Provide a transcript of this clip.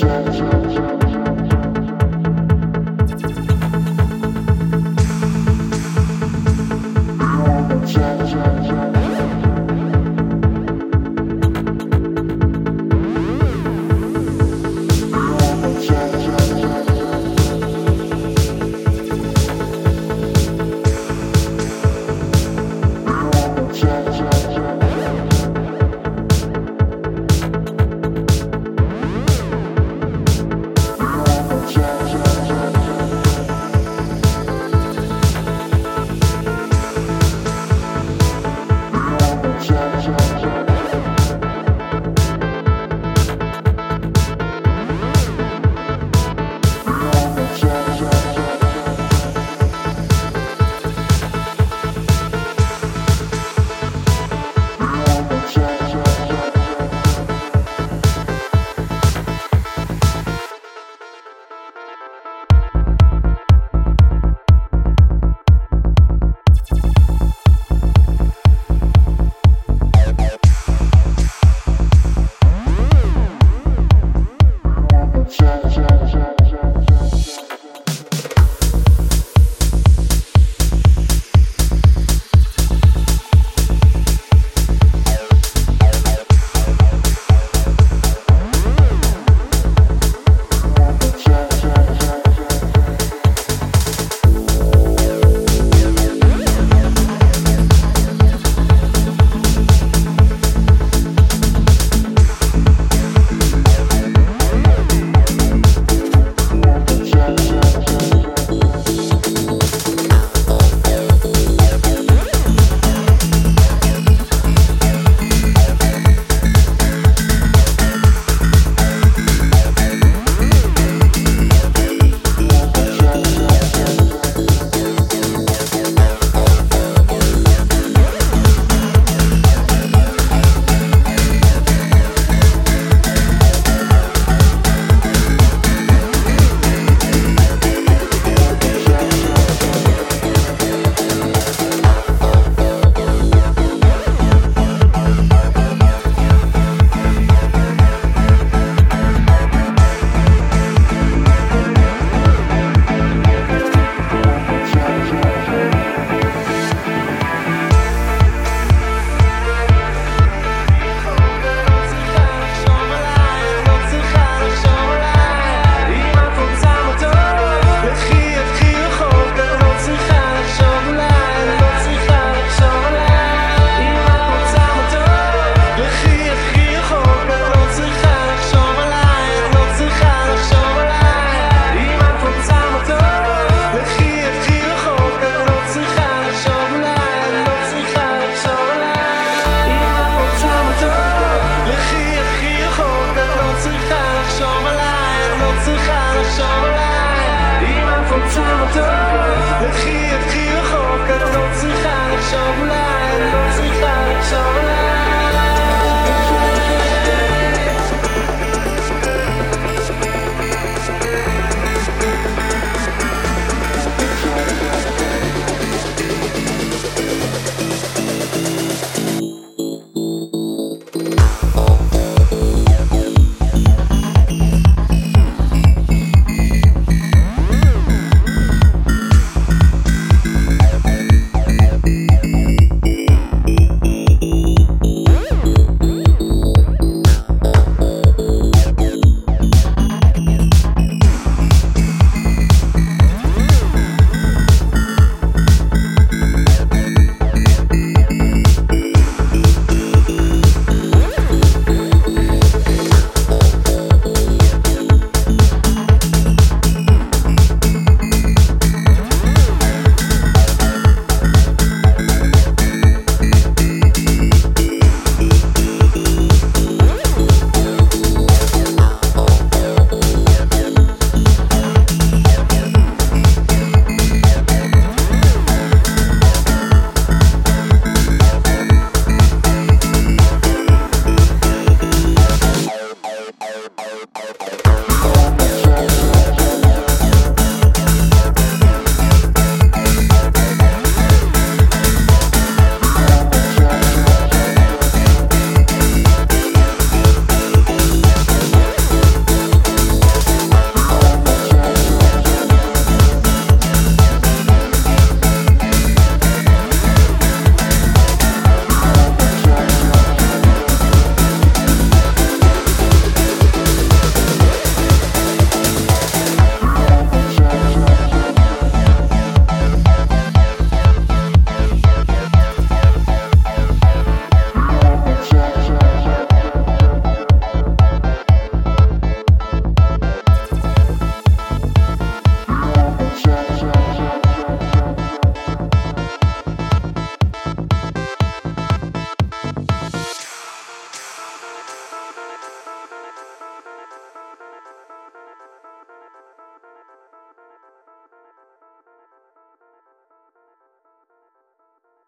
Thank. time to die.